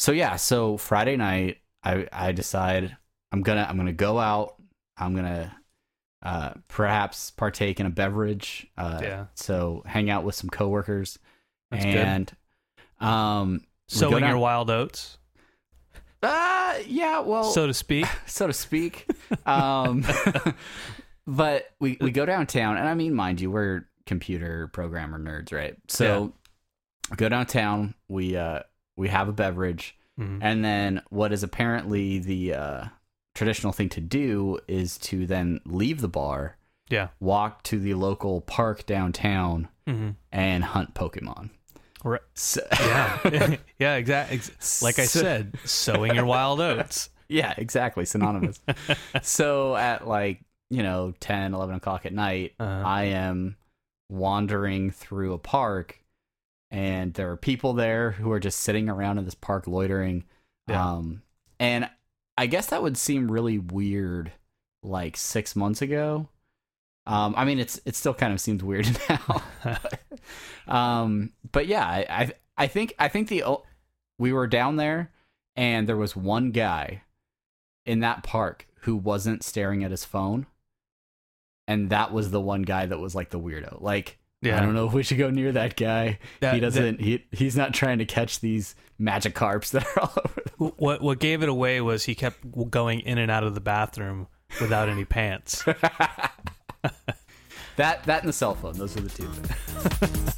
So yeah, so Friday night, I I decide I'm gonna I'm gonna go out. I'm gonna uh, perhaps partake in a beverage. Uh, Yeah. So hang out with some coworkers, That's good. and um, we go Sowing your wild oats, Uh, yeah, well, so to speak. so to speak. um, but we we go downtown, and I mean, mind you, we're computer programmer nerds, right? So go downtown. We uh we have a beverage, Mhm. and then what is apparently the uh, traditional thing to do is to then leave the bar, Yeah. walk to the local park downtown, hmm and hunt Pokemon. Right. So, Yeah. yeah. Exactly. Like I said, sowing your wild oats. Yeah, exactly. Synonymous. so at like, you know, 10, 11 o'clock at night, Uh-huh. I am wandering through a park and there are people there who are just sitting around in this park loitering. Yeah. Um, and I guess that would seem really weird like six months ago. Um, I mean, it's it still kind of seems weird now. um, but yeah, I, I I think I think the we were down there and there was one guy in that park who wasn't staring at his phone, and that was the one guy that was like the weirdo. Like, Yeah. I don't know if we should go near that guy. That- he doesn't. he he's not trying to catch these Magikarps that are all over. The- What what gave it away was he kept going in and out of the bathroom without any pants. that that and the cell phone. Those are the two things.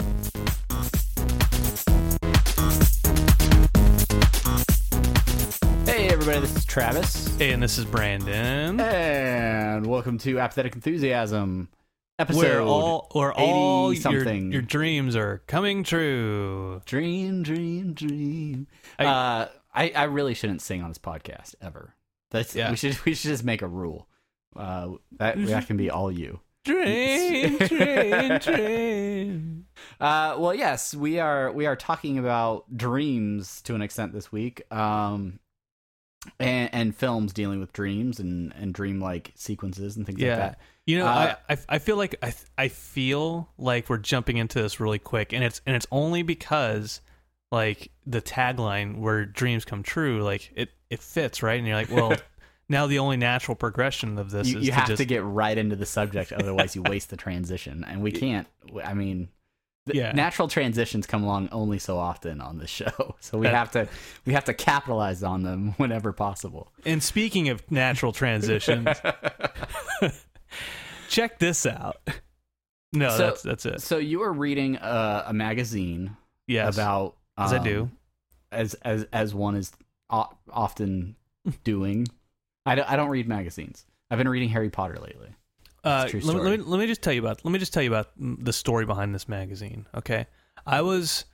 hey everybody, this is Travis. Hey, and this is Brandon. And welcome to Apathetic Enthusiasm, episode Where all where all 80 your, something. your dreams are coming true. Dream, dream, dream. I- uh, I, I really shouldn't sing on this podcast ever. That's Yeah. we should we should just make a rule. Uh, that that can be all you. Dream, dream, dream. Uh, well, yes, we are we are talking about dreams to an extent this week. Um, and and films dealing with dreams and and dream-like sequences and things like that. You know, Uh, I, I I feel like I I feel like we're jumping into this really quick, and it's and it's only because like the tagline where dreams come true, like it it fits right, and you're like, well, now the only natural progression of this You, is you to have just to get right into the subject, otherwise you waste the transition, and we can't. I mean, Yeah. natural transitions come along only so often on this show, so we have to we have to capitalize on them whenever possible. And speaking of natural transitions, check this out. No, So- that's that's it. So you were reading a, a magazine Yes, about as I do. um, as as as one is o- often doing. I don't, I don't read magazines. I've been reading Harry Potter lately. Uh, let, me, let, me, let me just tell you about let me just tell you about the story behind this magazine. Okay, I was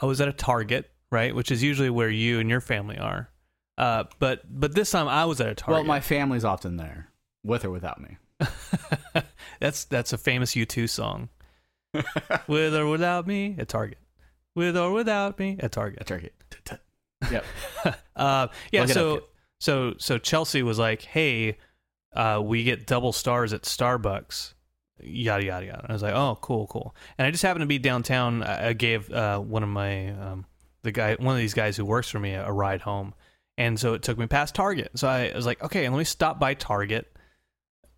I was at a Target, right, which is usually where you and your family are. Uh, but but this time I was at a Target. Well, my family's often there, with or without me. that's that's a famous U2 song. With or without me at Target. With or without me at Target. At Target. Yep. Uh, yeah. Look it up, so so so Chelsea was like, "Hey, uh, we get double stars at Starbucks." Yada yada yada. I was like, "Oh, cool, cool." And I just happened to be downtown. I gave uh, one of my um, the guy, one of these guys who works for me, a, a ride home, and so it took me past Target. So I was like, "Okay, let me stop by Target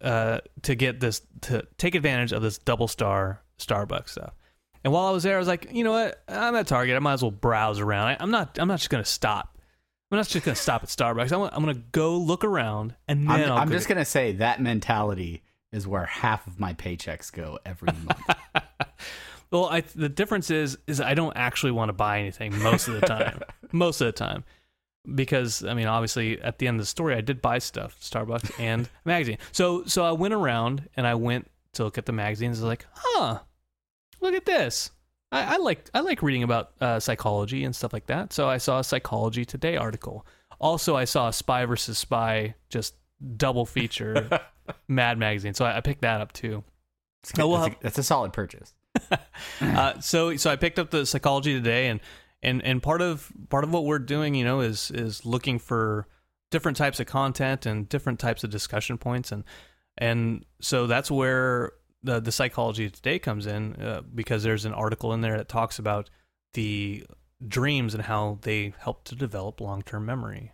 uh, to get this to take advantage of this double star Starbucks stuff." And while I was there, I was like, you know what? I'm at Target. I might as well browse around. I, I'm not. I'm not just gonna stop. I'm not just gonna stop at Starbucks. I'm, I'm gonna go look around, and then I'm, I'm just gonna say that mentality is where half of my paychecks go every month. Well, I, the difference is is I don't actually want to buy anything most of the time. most of the time, because I mean, obviously, at the end of the story, I did buy stuff, Starbucks and magazine. So so I went around and I went to look at the magazines. I was like, huh, look at this. I, I like I like reading about uh, psychology and stuff like that. So I saw a Psychology Today article. Also, I saw a Spy versus Spy just double feature Mad magazine. So I, I picked that up too. It's good. Oh, well, that's, a, that's a solid purchase. uh, so so I picked up the psychology today, and and and part of part of what we're doing, you know, is is looking for different types of content and different types of discussion points, and and so that's where the the psychology today comes in uh, because there's an article in there that talks about the dreams and how they help to develop long term memory.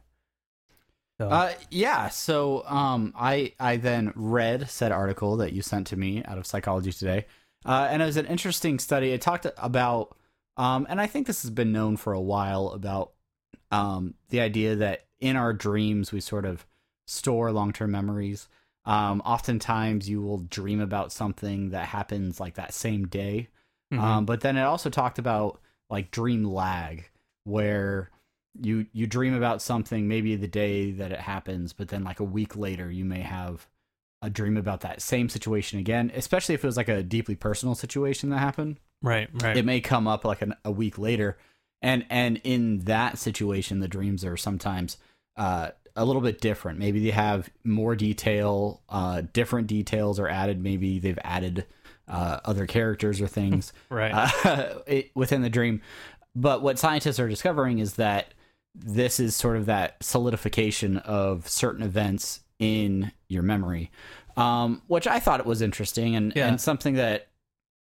So, Uh, yeah. So um, I I then read said article that you sent to me out of Psychology Today, uh, and it was an interesting study. It talked about, um, and I think this has been known for a while about um, the idea that in our dreams we sort of store long term memories. Um, oftentimes you will dream about something that happens like that same day. mhm. Um, but then it also talked about like dream lag, where you you dream about something maybe the day that it happens, but then like a week later you may have a dream about that same situation again. Especially if it was like a deeply personal situation that happened, right, right, it may come up like an, a week later, and and in that situation the dreams are sometimes uh, a little bit different. Maybe they have more detail, uh, different details are added. Maybe they've added uh, other characters or things right. uh, it, within the dream. But what scientists are discovering is that this is sort of that solidification of certain events in your memory, um, which I thought it was interesting and, Yeah. and something that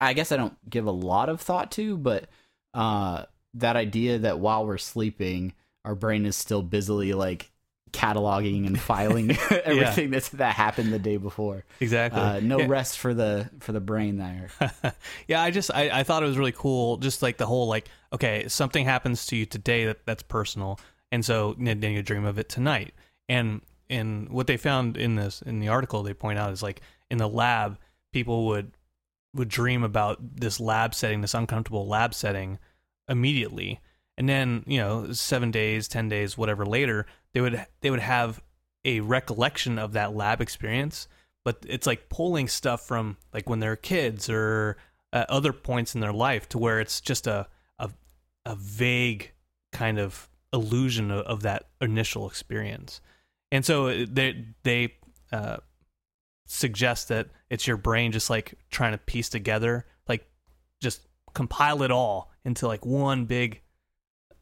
I guess I don't give a lot of thought to, but uh, that idea that while we're sleeping, our brain is still busily like cataloging and filing everything that's that happened the day before. exactly. Uh, no Yeah. rest for the for the brain there. yeah, I just I, I thought it was really cool, just like the whole like okay, something happens to you today that that's personal, and so then you dream of it tonight. And and what they found in this in the article they point out is like in the lab, people would would dream about this lab setting, this uncomfortable lab setting immediately, and then you know seven days, ten days, whatever later, they would they would have a recollection of that lab experience. But it's like pulling stuff from like when they're kids or other points in their life to where it's just a a, a vague kind of illusion of, of that initial experience and so uh, they they uh, suggest that it's your brain just like trying to piece together like just compile it all into like one big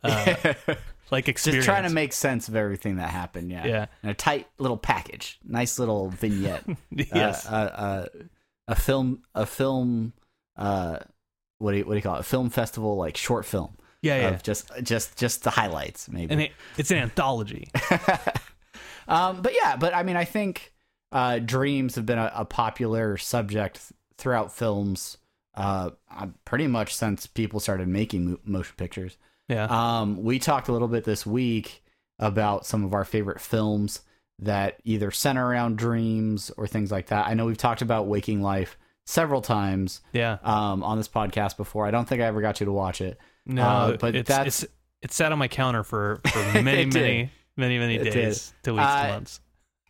uh, like experience Just trying to make sense of everything that happened. Yeah. yeah In a tight little package, nice little vignette. yes Uh, uh, uh, a film, a film. Uh, what do you what do you call it? A film festival, like short film yeah yeah of just just just the highlights, maybe. and it, it's an anthology um, but yeah, but I mean, I think uh, dreams have been a, a popular subject throughout films, uh, uh, pretty much since people started making mo- motion pictures. yeah Um, we talked a little bit this week about some of our favorite films that either center around dreams or things like that. I know we've talked about Waking Life several times yeah um, on this podcast before. I don't think I ever got you to watch it. No, Uh, but it's, that's- it's it's sat on my counter for, for many, many, many, many It did. days to weeks Uh, to months.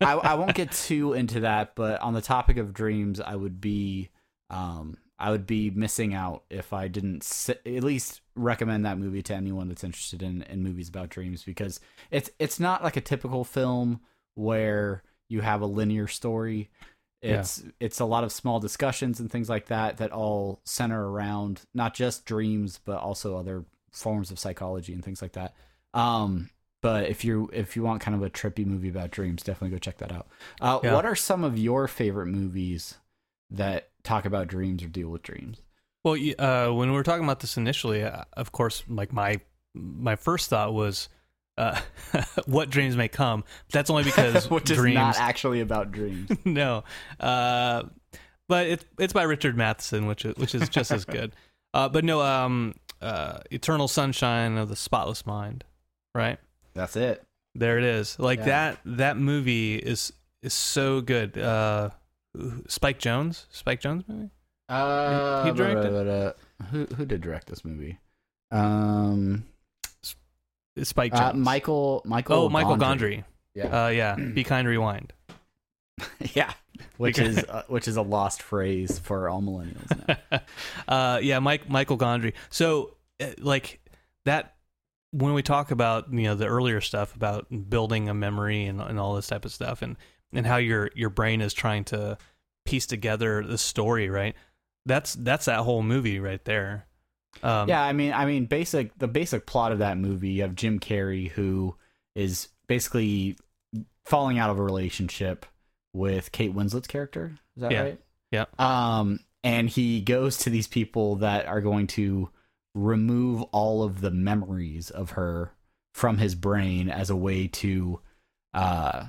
I, I won't get too into that, but on the topic of dreams, I would be um, I would be missing out if I didn't s at least recommend that movie to anyone that's interested in, in movies about dreams because it's it's not like a typical film where you have a linear story. Yeah. It's it's a lot of small discussions and things like that that all center around not just dreams but also other forms of psychology and things like that. Um, but if you if you want kind of a trippy movie about dreams, definitely go check that out. Uh, Yeah. What are some of your favorite movies that talk about dreams or deal with dreams? Well, uh, when we were talking about this initially, uh, of course, like my my first thought was, uh, "What dreams may come." But that's only because Which is not actually about dreams. no, uh, but it's it's by Richard Matheson, which is which is just as good. Uh, but no, um, uh, Eternal Sunshine of the Spotless Mind, right? That's it. There it is. Like Yeah. that. That movie is is so good. Uh, Spike Jonze, Spike Jonze movie. Uh, He directed? but, uh, who who did direct this movie? Um, Spike Jonze. uh, Michael Michael. Oh, Michael Gondry. Yeah, Uh, yeah. Be kind, rewind. yeah. Which is uh, which is a lost phrase for all millennials now. uh, yeah, Mike Michael Gondry. So, uh, like that when we talk about you know the earlier stuff about building a memory and, and all this type of stuff, and and how your your brain is trying to piece together the story, right? That's that's that whole movie right there. Um, yeah, I mean, I mean, basic the basic plot of that movie. You have Jim Carrey who is basically falling out of a relationship with Kate Winslet's character. Is that Yeah. right? Yeah. Um, and he goes to these people that are going to remove all of the memories of her from his brain as a way to, uh,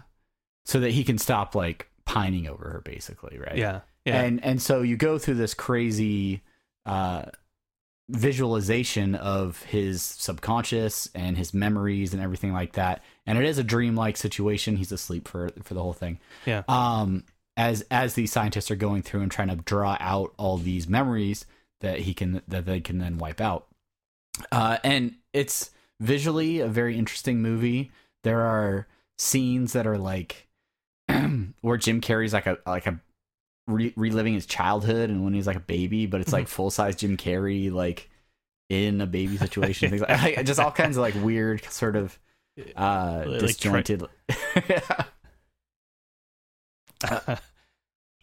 so that he can stop like pining over her, basically, right? yeah, yeah, and and so you go through this crazy uh visualization of his subconscious and his memories and everything like that and it is a dreamlike situation he's asleep for for the whole thing yeah. um as as these scientists are going through and trying to draw out all these memories that he can that they can then wipe out. Uh and it's visually a very interesting movie. There are scenes that are like where Jim Carrey's like a like a re- reliving his childhood and when he's like a baby, but it's like full size Jim Carrey like in a baby situation, things like, like just all kinds of like weird sort of uh Like disjointed.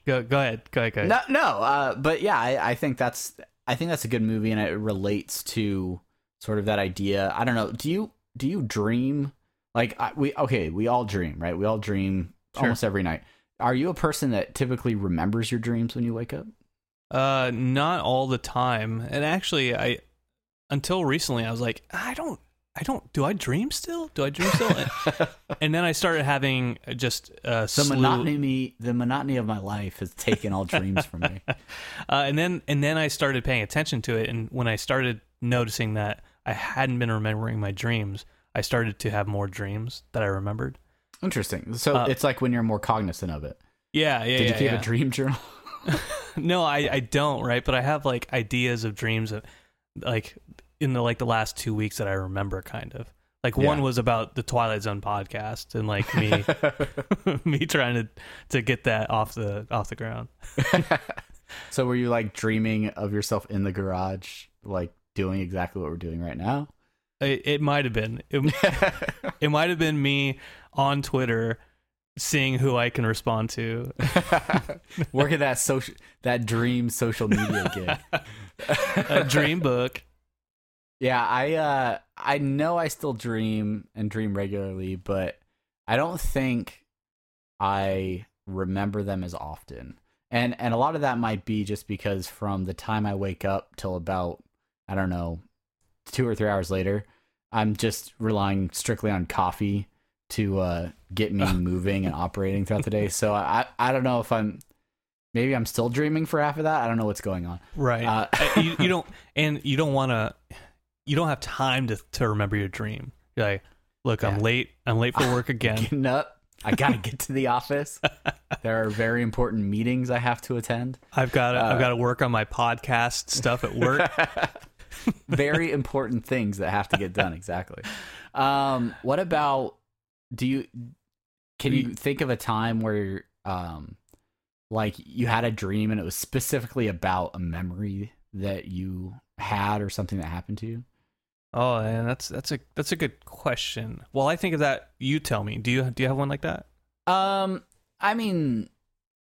go go ahead, go ahead, go ahead. no, no, uh, but yeah, I, I think that's I think that's a good movie and it relates to sort of that idea. I don't know. Do you do you dream like I, we okay? We all dream, right? We all dream Sure. almost every night. Are you a person that typically remembers your dreams when you wake up? Uh, not all the time. And actually, I until recently, I was like, I don't, I don't. Do I dream still? Do I dream still? and, and then I started having just uh, the slew- monotony the monotony of my life has taken all dreams from me. uh, and then and then I started paying attention to it. And when I started noticing that I hadn't been remembering my dreams, I started to have more dreams that I remembered. Interesting. So Uh, it's like when you're more cognizant of it. Yeah, yeah. Did yeah, you keep yeah. a dream journal? no, I, I don't, right? But I have like ideas of dreams of like in the like the last two weeks that I remember kind of. Like one was about the Twilight Zone podcast and like me me trying to to get that off the off the ground. so were you like dreaming of yourself in the garage, like doing exactly what we're doing right now? It, it might have been. It, it might have been me on Twitter seeing who I can respond to. Working that social that dream social media gig. A dream book. Yeah, I uh I know I still dream and dream regularly, but I don't think I remember them as often. And and a lot of that might be just because from the time I wake up till about I don't know, 2 or 3 hours later, I'm just relying strictly on coffee to uh get me moving and operating throughout the day. So I I don't know if I'm maybe I'm still dreaming for half of that. I don't know what's going on. Right. Uh, Uh, you, you don't and you don't want to you don't have time to to remember your dream. You're like, look, I'm late. I'm late for work again. getting up. I gotta get to the office. There are very important meetings I have to attend. I've got to, I've Uh, got to work on my podcast stuff at work. very important things that have to get done. Exactly. Um, what about? Do you? Can you think of a time where, um, like you had a dream and it was specifically about a memory that you had or something that happened to you? Oh, man, that's that's a that's a good question. Well, I think of that. You tell me. Do you do you have one like that? Um, I mean, You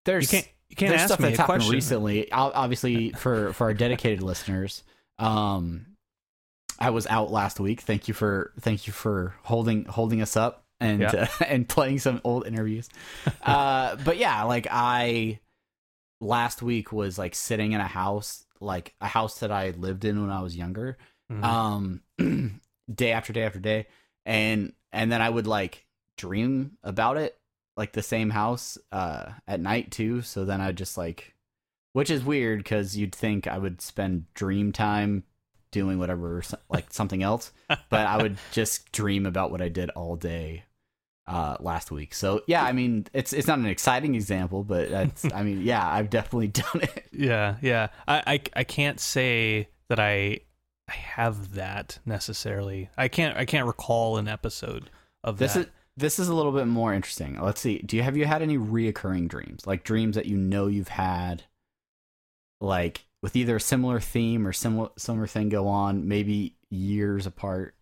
there's can't you can't there's ask stuff me that's a happened question. recently. Obviously, for for our dedicated listeners, um, I was out last week. Thank you for thank you for holding holding us up and Yeah. uh, and playing some old interviews. uh, but yeah, like I last week was like sitting in a house, like a house that I lived in when I was younger, Mhm. um day after day after day and and then i would like dream about it like the same house uh at night too so then i'd just like which is weird because you'd think I would spend dream time doing whatever, like something else, but I would just dream about what I did all day uh, last week. So yeah, I mean, it's it's not an exciting example, but that's, I mean, yeah, I've definitely done it. Yeah, yeah. I, I, I can't say that I I have that necessarily. I can't I can't recall an episode of This that. is this is a little bit more interesting. Let's see. Do you have you had any reoccurring dreams, like dreams that you know you've had, like with either a similar theme or similar similar thing go on, maybe years apart,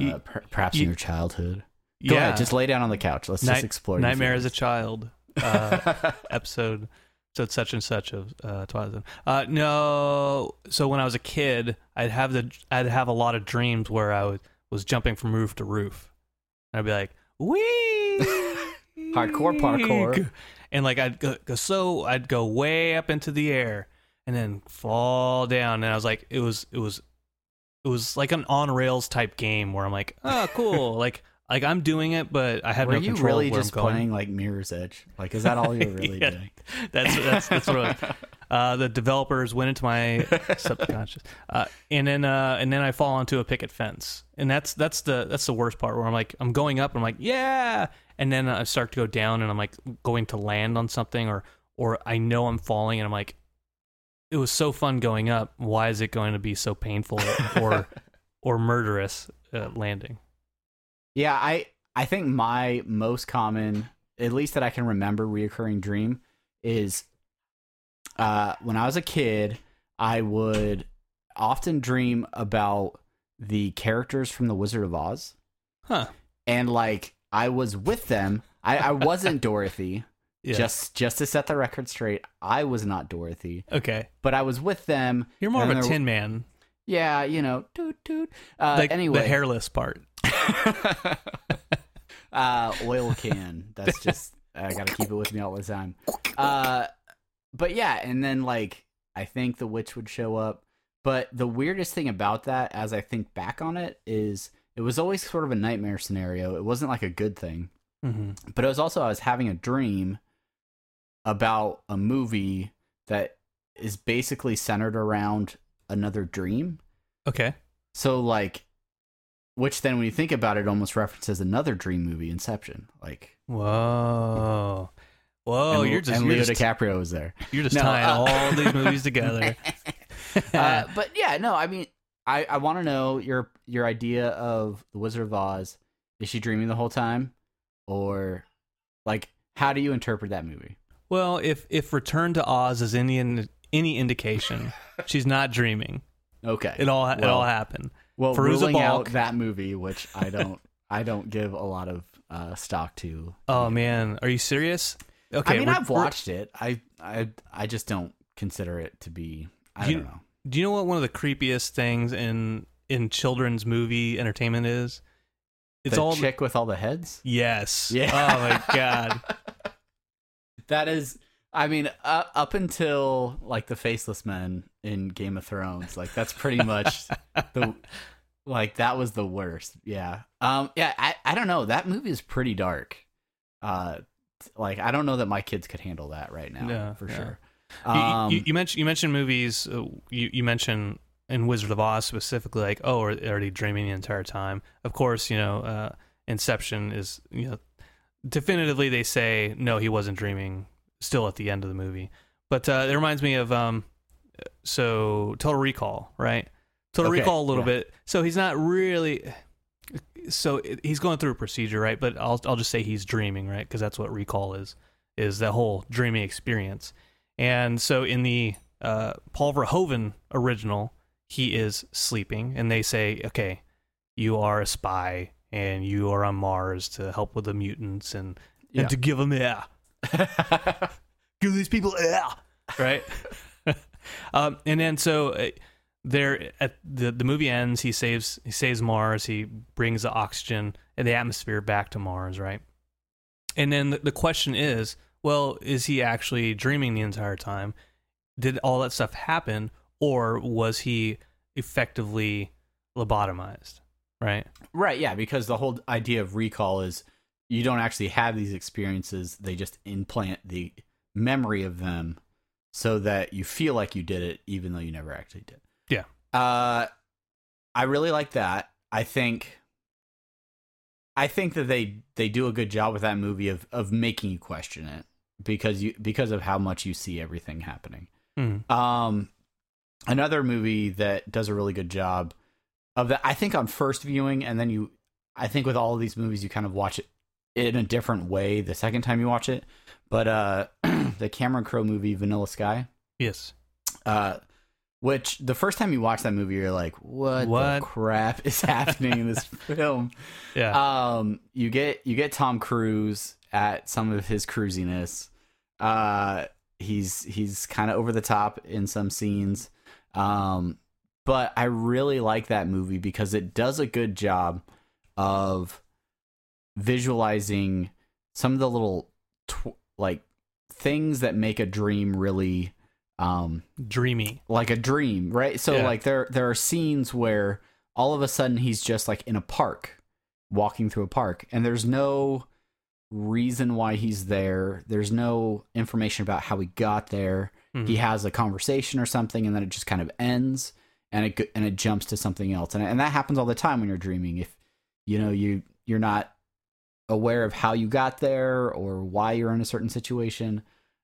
uh, per- perhaps ye- in your childhood? Go yeah. ahead, just lay down on the couch. Let's Night- just explore. Nightmare as a. Child uh, episode. So it's such and such of uh, Twilight Zone. Uh, no, so when I was a kid, I'd have the I'd have a lot of dreams where I was, was jumping from roof to roof, and I'd be like, "Wee!" Hardcore parkour. and like I'd go, go so I'd go way up into the air and then fall down, and I was like, it was it was it was like an on rails type game where I'm like, oh, cool, like like I'm doing it, but I have Were no you control really of where just playing like Mirror's Edge? Like, is that all you're really Yeah. doing? That's that's that's what. Uh, the developers went into my subconscious, uh, and then uh, and then I fall onto a picket fence, and that's that's the that's the worst part where I'm like I'm going up, and I'm like yeah, and then I start to go down, and I'm like going to land on something, or or I know I'm falling, and I'm like, it was so fun going up. Why is it going to be so painful or or murderous uh, landing? Yeah, I I think my most common, at least that I can remember, reoccurring dream is uh, when I was a kid, I would often dream about the characters from The Wizard of Oz, Huh? and like I was with them. I, I wasn't Dorothy. Yeah. Just just to set the record straight, I was not Dorothy, okay. but I was with them. You're more of a Tin Man, Yeah, you know, toot toot. Uh, like anyway, the hairless part. Uh, oil can. That's just I gotta keep it with me all the time. Uh, but yeah, and then like I think the witch would show up. But the weirdest thing about that, as I think back on it, is it was always sort of a nightmare scenario. It wasn't like a good thing, hmm but it was also I was having a dream about a movie that is basically centered around another dream. Okay. So like, which then when you think about it, almost references another dream movie, Inception. Like, Whoa. Whoa, and, you're just and you're Leo just, DiCaprio was there. you're just No, tying uh, all these movies together. uh, but yeah, no, I mean, I I want to know your your idea of the Wizard of Oz. Is she dreaming the whole time, or like how do you interpret that movie? well, if if Return to Oz is any any indication, she's not dreaming. Okay, It all it all happened. Well Fairuza ruling out that movie, which I don't I don't give a lot of uh, stock to. Oh man, are you serious? Okay, I mean, I've watched it. I I I just don't consider it to be. I You- don't know. Do you know what one of the creepiest things in in children's movie entertainment is? It's the all chick with all the heads. yes. Yeah. Oh my god. that is. I mean, uh, up until like the faceless men in Game of Thrones, like that's pretty much the like that was the worst. Yeah. Um. Yeah. I I don't know. That movie is pretty dark. Uh. Like I don't know that my kids could handle that right now. Yeah, for yeah. sure. You- Um, you, you mentioned you mentioned movies. Uh, you you mentioned in Wizard of Oz specifically, like oh, are, are they dreaming the entire time? Of course, you know, uh, Inception is you know definitively they say no, he wasn't dreaming. Still at the end of the movie, but uh, it reminds me of um, so Total Recall, right? Total Okay, Recall a little yeah. bit. So he's not really. So he's going through a procedure, right? But I'll I'll just say he's dreaming, right? Because that's what recall is, is that whole dreaming experience. And so in the uh, Paul Verhoeven original, he is sleeping, and they say, "Okay, you are a spy, and you are on Mars to help with the mutants, and Yeah. and to give them air, give these people air, right?" um, and then so uh, there at the the movie ends. He saves he saves Mars. He brings the oxygen and the atmosphere back to Mars, right? And then the, the question is, well, is he actually dreaming the entire time? Did all that stuff happen, or was he effectively lobotomized? Right? Right, yeah, because the whole idea of recall is you don't actually have these experiences, they just implant the memory of them so that you feel like you did it even though you never actually did. Yeah. Uh I really like that. I think I think that they they do a good job with that movie of of making you question it because you because of how much you see everything happening. Mhm. Um another movie that does a really good job of that I think on first viewing and then you I think with all of these movies you kind of watch it in a different way the second time you watch it. But uh the Cameron Crowe movie Vanilla Sky Yes. uh which the first time you watch that movie you're like what, What? the crap is happening in this film Yeah. um you get you get tom cruise at some of his cruisiness uh he's he's kind of over the top in some scenes um but i really like that movie because it does a good job of visualizing some of the little tw- like things that make a dream really um Dreamy. like a dream, right? So Yeah. like there there are scenes where all of a sudden he's just like in a park, walking through a park, and there's no reason why he's there. There's no information about how he got there. Mhm. He has a conversation or something, and then it just kind of ends, and it and it jumps to something else, and and that happens all the time when you're dreaming. If you know you you're not aware of how you got there or why you're in a certain situation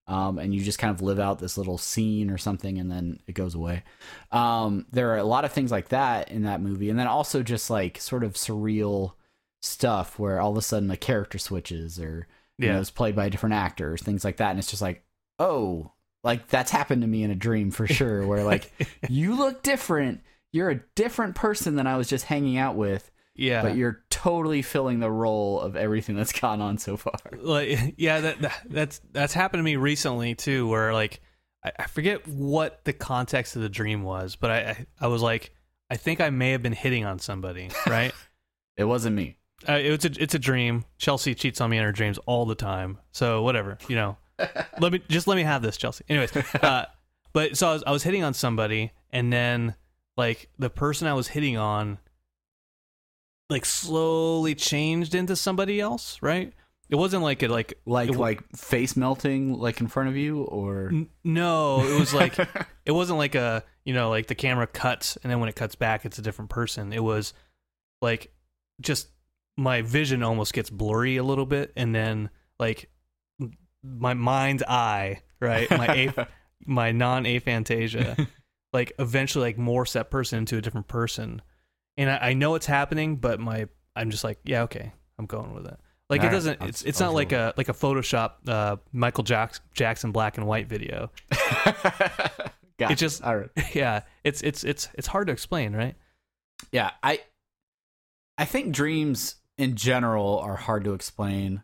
um, and you just kind of live out this little scene or something and then it goes away. Um, there are a lot of things like that in that movie and then also just like sort of surreal stuff where all of a sudden a character switches or you know it's played by a different actors things like that and it's just like oh like that's happened to me in a dream for sure where like you look different. You're a different person than i was just hanging out with Yeah. but you're totally filling the role of everything that's gone on so far. like yeah that, that that's that's happened to me recently too where like I, I forget what the context of the dream was but I, I i was like i think i may have been hitting on somebody right? It wasn't me. uh, it's a it's a dream. Chelsea cheats on me in her dreams all the time. So whatever you know. Let me just let me have this chelsea. Anyways uh but so I was, I was hitting on somebody and then like the person i was hitting on like slowly changed into somebody else right? It wasn't like it like Like it, like face melting like in front of you or N- no, it was like it wasn't like a you know like the camera cuts and then when it cuts back it's a different person. It was like just my vision almost gets blurry a little bit and then like my mind's eye right? My a my non aphantasia like eventually like morphs that person into a different person and I, I know it's happening but my I'm just like yeah okay I'm going with it. Like it doesn't. It's it's I'll not like a like a Photoshop uh, Michael Jackson Jackson black and white video. gotcha. It just- all right. yeah, it's it's it's it's hard to explain, right? Yeah, I I think dreams in general are hard to explain.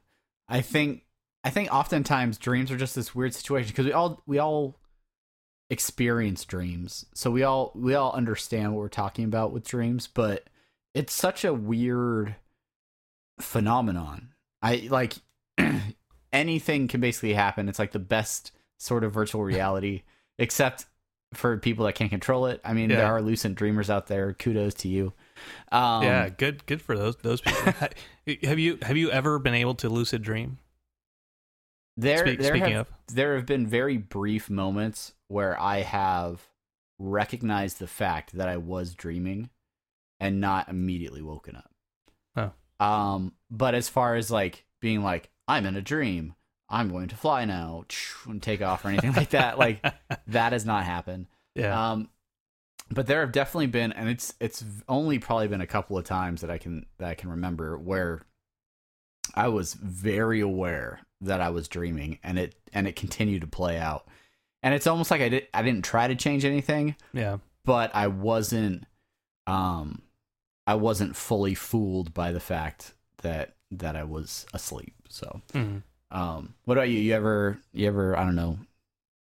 I think I think oftentimes dreams are just this weird situation because we all we all experience dreams. So we all we all understand what we're talking about with dreams, but it's such a weird phenomenon. I like anything can basically happen. It's like the best sort of virtual reality except for people that can't control it. I mean, Yeah. there are lucid dreamers out there. Kudos to you. Um, yeah, good good for those those people. Have you have you ever been able to lucid dream? There, there speaking have, of. there have been very brief moments where I have recognized the fact that I was dreaming and not immediately woken up. Oh. Um, but as far as like being like, I'm in a dream, I'm going to fly now and take off or anything like that, like that has not happened. yeah. Um, but there have definitely been, and it's it's only probably been a couple of times that I can that I can remember where I was very aware that I was dreaming, and it and it continued to play out. And it's almost like I did I didn't try to change anything, yeah. but I wasn't um I wasn't fully fooled by the fact that that I was asleep. So Mhm. um what about you? You ever you ever I don't know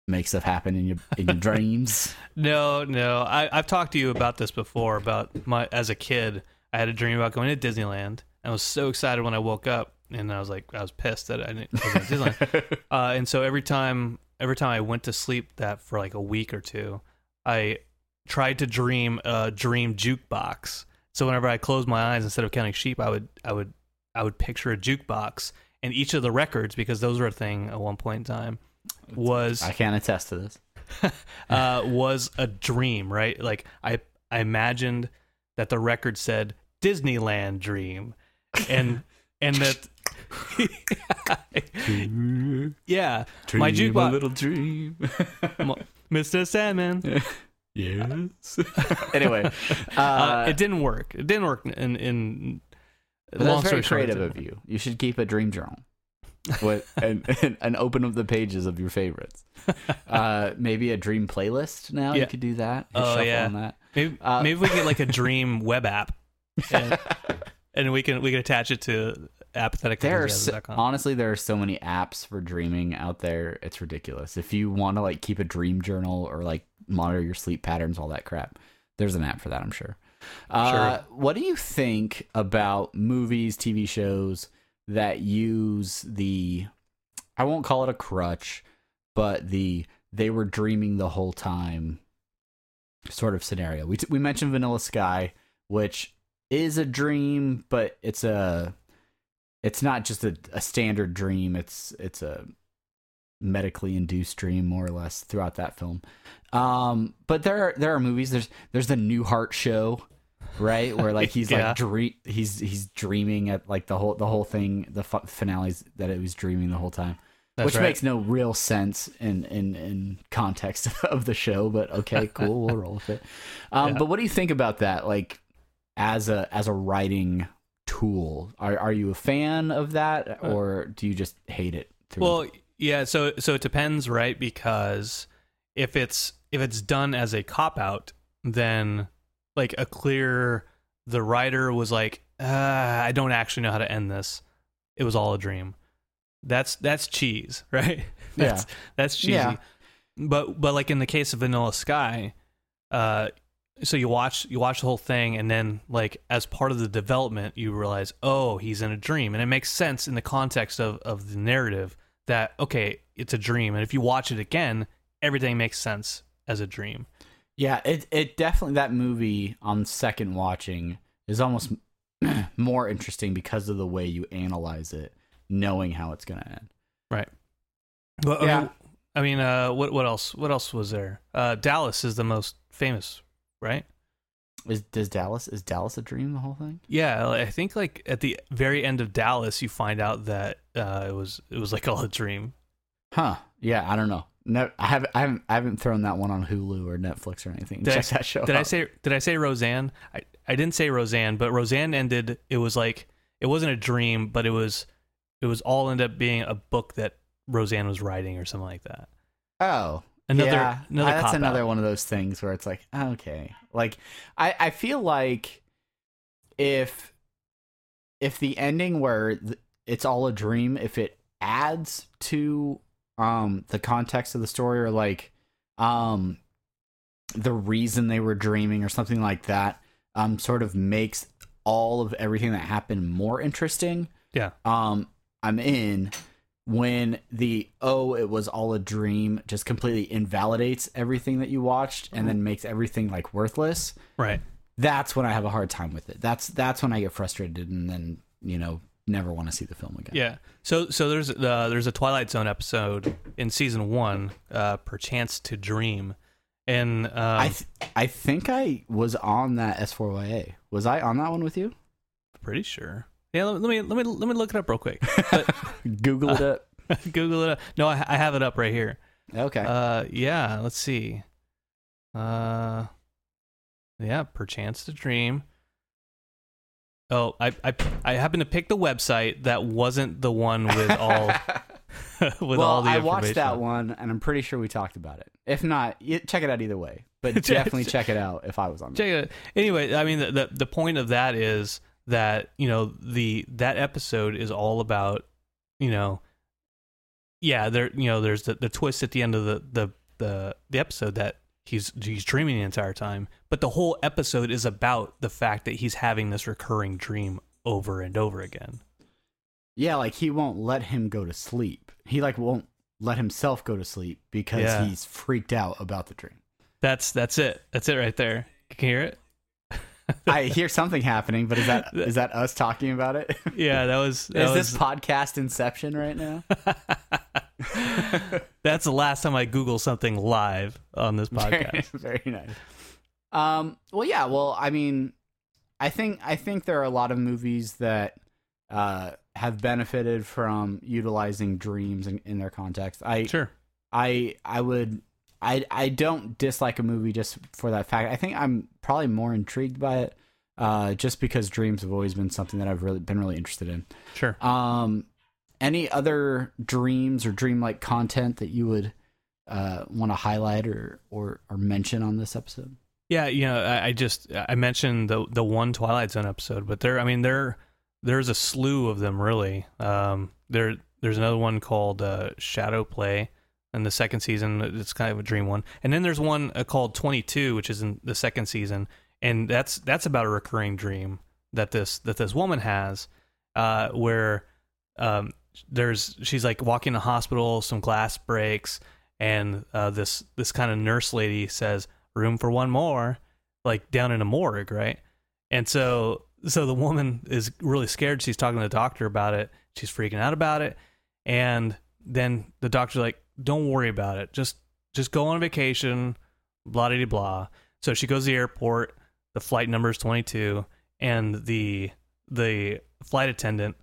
make stuff happen in your in your dreams? No, no. I, I've talked to you about this before. About my as a kid, I had a dream about going to Disneyland. And I was so excited when I woke up, and I was like, I was pissed that I didn't go to Disneyland. Uh, and so every time, every time I went to sleep, that for like a week or two, I tried to dream a dream jukebox. So whenever I closed my eyes, instead of counting sheep, I would, I would, I would picture a jukebox, and each of the records, because those were a thing at one point in time, was I can't attest to this. uh, was a dream, right? Like I I imagined that the record said Disneyland Dream, and and that yeah, my Dream a jukebox, little dream. Mr. Sandman. yes. anyway, uh, Uh, it didn't work. It didn't work. In in but long that's very short, creative of you. You should keep a dream journal. With and, and, and open up the pages of your favorites. Uh, maybe a dream playlist. Now Yeah. you could do that. Hit Oh, yeah. on that. Maybe, Uh, maybe we get like a dream web app, and, and we can we can attach it to apathetic. There are honestly there are so many apps for dreaming out there. It's ridiculous. If you want to like keep a dream journal or like monitor your sleep patterns, all that crap, there's an app for that. I'm sure. Uh, What do you think about movies, TV shows that use the? I won't call it a crutch, but the they were dreaming the whole time sort of scenario. We t- we mentioned Vanilla Sky, which is a dream, but it's a it's not just a, a standard dream. It's it's a medically induced dream, more or less, throughout that film. Um, but there are there are movies. There's there's the Newhart show, right, where like he's Yeah. like dream he's he's dreaming at like the whole the whole thing the fu- finales that it was dreaming the whole time. That's which right. makes no real sense in, in, in context of the show, but okay, cool, we'll roll with it. Um, Yeah. But what do you think about that? Like as a as a writing tool, are are you a fan of that, or do you just hate it? through- Uh, Well, yeah. So so it depends, right? Because if it's if it's done as a cop out, then like a clear, the writer was like, uh, I don't actually know how to end this. It was all a dream. That's that's cheese, right? Yeah. That's that's cheesy. Yeah. But but like in the case of Vanilla Sky, uh, so you watch you watch the whole thing, and then like as part of the development, you realize, oh, he's in a dream, and it makes sense in the context of of the narrative that okay, it's a dream, and if you watch it again, everything makes sense as a dream. yeah, it it definitely that movie on second watching is almost more interesting because of the way you analyze it, knowing how it's gonna end. Right. Well, Yeah. I mean, uh, what what else? What else was there? Uh, Dallas is the most famous, right? Is does Dallas is Dallas a dream? The whole thing? Yeah, I think like at the very end of Dallas, you find out that uh, it was it was like all a dream. Huh? Yeah, I don't know. No, I haven't. I haven't. I haven't thrown that one on Hulu or Netflix or anything. Did, Check I, that show. did I say did I say Roseanne? I, I didn't say Roseanne, but Roseanne ended. It was like it wasn't a dream, but it was it was all ended up being a book that Roseanne was writing or something like that. Oh, Another- yeah. another Uh, that's another one of those things where it's like, okay, like I I feel like if if the ending where it's all a dream, if it adds to um the context of the story or like um the reason they were dreaming or something like that, um, sort of makes all of everything that happened more interesting. Yeah. um I'm in when the oh it was all a dream just completely invalidates everything that you watched and then makes everything like worthless. Right. that's when I have a hard time with it. That's that's when I get frustrated and then you know never want to see the film again. Yeah. So so there's uh, there's a Twilight Zone episode in season one, uh, perchance to dream, and um, I th- I think I was on that S4YA was I on that one with you? Pretty sure. Yeah. Let, me let me let me look it up real quick. Google it up Google it. Up. No, I, I have it up right here. okay Uh, yeah. Let's see. Uh, yeah. Perchance to dream. Oh, I I I happened to pick the website that wasn't the one with all with well, all the I watched that one, and I'm pretty sure we talked about it. If not, check it out either way. But definitely check it out if I was on. Check it. Anyway, I mean, the, the the point of that is that you know the that episode is all about you know, yeah, there you know there's the, the twist at the end of the the the the episode that he's he's dreaming the entire time, but the whole episode is about the fact that he's having this recurring dream over and over again. Yeah, like he won't let him go to sleep. He like won't let himself go to sleep because Yeah. he's freaked out about the dream. That's that's it. That's it right there. Can you hear it? I hear something happening, but is that is that us talking about it? Yeah, that was. That is was, this podcast Inception right now? That's the last time I Google something live on this podcast. Very, very nice. Um, well, yeah. Well, I mean, I think I think there are a lot of movies that uh, have benefited from utilizing dreams in, in their context. I Sure. I I would I I don't dislike a movie just for that fact. I think I'm probably more intrigued by it, uh, just because dreams have always been something that I've really been really interested in. Sure. Um, any other dreams or dreamlike content that you would uh want to highlight or or or mention on this episode? Yeah, you know, I, I just I mentioned the the one Twilight Zone episode, but there, I mean, there there's a slew of them really. Um, there there's another one called uh, Shadow Play in the second season. It's kind of a dream one, and then there's one uh, called 22, which is in the second season, and that's that's about a recurring dream that this that this woman has, uh, where um, there's she's like walking in a hospital, some glass breaks, and uh, this this kind of nurse lady says room for one more, like down in a morgue, right? And so so the woman is really scared. She's talking to the doctor about it. She's freaking out about it, and then the doctor's like, "Don't worry about it. Just just go on vacation." Blah blah blah. So she goes to the airport. The flight number is twenty two, and the the flight attendant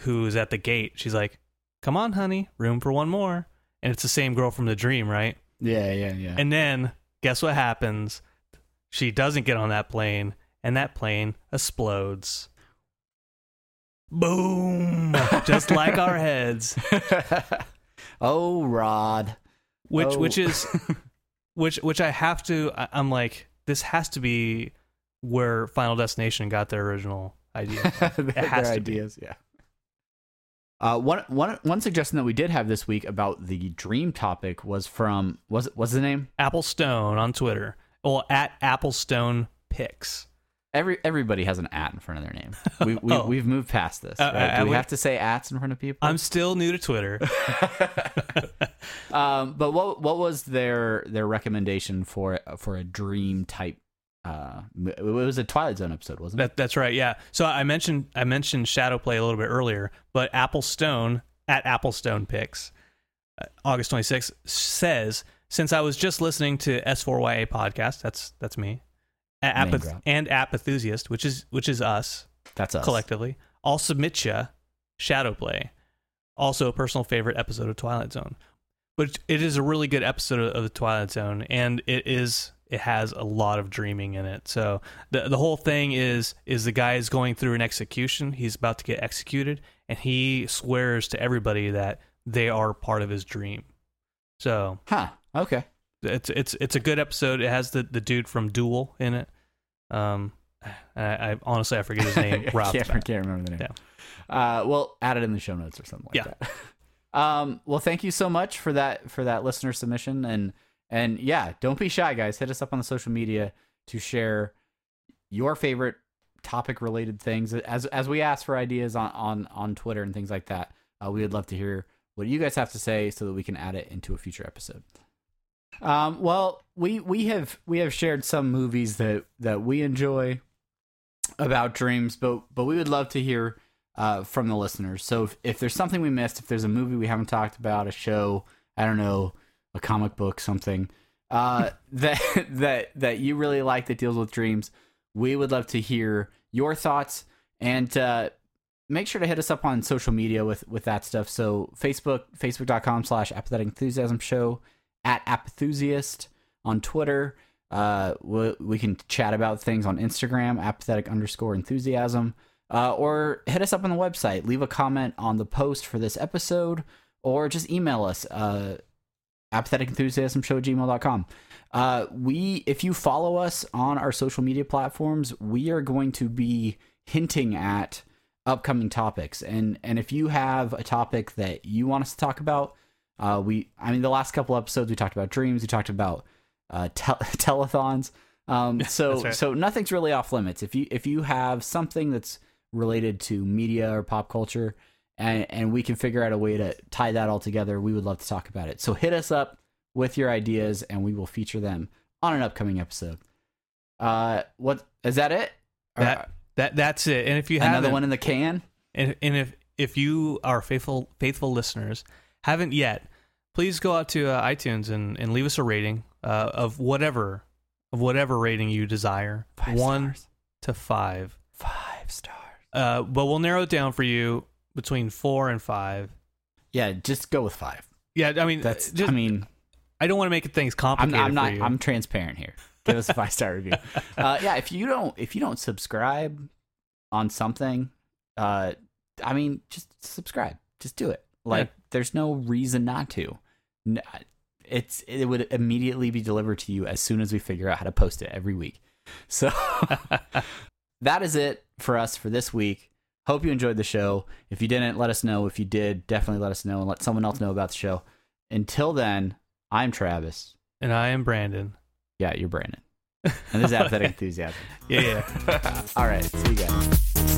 who's at the gate, she's like, "Come on, honey, room for one more." And it's the same girl from the dream, right? Yeah, yeah, yeah. And then guess what happens? She doesn't get on that plane, and that plane explodes. Boom! Just like our heads. oh, Rod. Which Oh. which is which which I have to I'm like, this has to be where Final Destination got their original idea. their, has their to be. ideas, yeah. Uh, one, one, one suggestion that we did have this week about the dream topic was from was it what's the name? Apple Stone on Twitter. Well, at Apple Stone Picks. Every everybody has an at in front of their name. We, we Oh. we've moved past this. Uh, right? uh, Do we we- have to say ats in front of people? I'm still new to Twitter. um, but what what was their their recommendation for for a dream type? Uh, it was a Twilight Zone episode, wasn't it? That's right. Yeah. So I mentioned I mentioned Shadow Play a little bit earlier, but Apple Stone at Apple Stone Picks, uh, August 26th says since I was just listening to S4YA podcast, that's that's me, Apath- and App Enthusiast, which is which is us That's us. collectively. I'll submit ya Shadow Play, also a personal favorite episode of Twilight Zone. But it is a really good episode of the Twilight Zone, and it is it has a lot of dreaming in it. So the the whole thing is is the guy is going through an execution. He's about to get executed, and he swears to everybody that they are part of his dream. So Huh. Okay. It's it's it's a good episode. It has the the dude from Duel in it. Um, I, I honestly I forget his name. I off can't, bat. can't remember the name. Uh, well, add it in the show notes or something like Yeah. that. Um, well, thank you so much for that for that listener submission, and and yeah, don't be shy, guys. Hit us up on the social media to share your favorite topic related things as as we ask for ideas on on on Twitter and things like that. Uh, we would love to hear what you guys have to say so that we can add it into a future episode. Um, well, we we have we have shared some movies that that we enjoy about dreams, but but we would love to hear uh, from the listeners. So if, if there's something we missed, if there's a movie we haven't talked about, a show, I don't know, a comic book, something uh, that that that you really like that deals with dreams, we would love to hear your thoughts and uh, make sure to hit us up on social media with with that stuff. So Facebook, facebook.com slash apathetic enthusiasm show at apathusiast on Twitter. Uh, we, we can chat about things on Instagram, apathetic underscore enthusiasm, uh, or hit us up on the website. Leave a comment on the post for this episode, or just email us, uh, apathetic enthusiasm show gmail.com. Uh, we, if you follow us on our social media platforms, we are going to be hinting at upcoming topics. And, and if you have a topic that you want us to talk about, uh, we, I mean, the last couple episodes we talked about dreams, we talked about uh, tel- telethons. Um, so right. so nothing's really off limits. If you if you have something that's related to media or pop culture, and and we can figure out a way to tie that all together, we would love to talk about it. So hit us up with your ideas, and we will feature them on an upcoming episode. Uh, what is that? It? Or That that that's it. And if you another haven't, one in the can? and, and if if you are faithful faithful listeners haven't yet, please go out to uh, iTunes and, and leave us a rating uh, of whatever of whatever rating you desire, Five one stars. to five. Five stars. Uh, but we'll narrow it down for you between four and five. Yeah, just go with five. Yeah, I mean, That's. just, I mean, I don't want to make things I'm, complicated I'm not. for you. I'm transparent here. Give us a five star review. Uh, yeah, if you don't, if you don't subscribe on something, uh, I mean, just subscribe. Just do it. Like, there's no reason not to. It's it would immediately be delivered to you as soon as we figure out how to post it every week. So that is it for us for this week. Hope you enjoyed the show. If you didn't, let us know. If you did, definitely let us know and let someone else know about the show. Until then, I'm Travis. and I am Brandon. Yeah, you're Brandon. And this is Apathetic Enthusiasm. Yeah, yeah. All right, see you guys.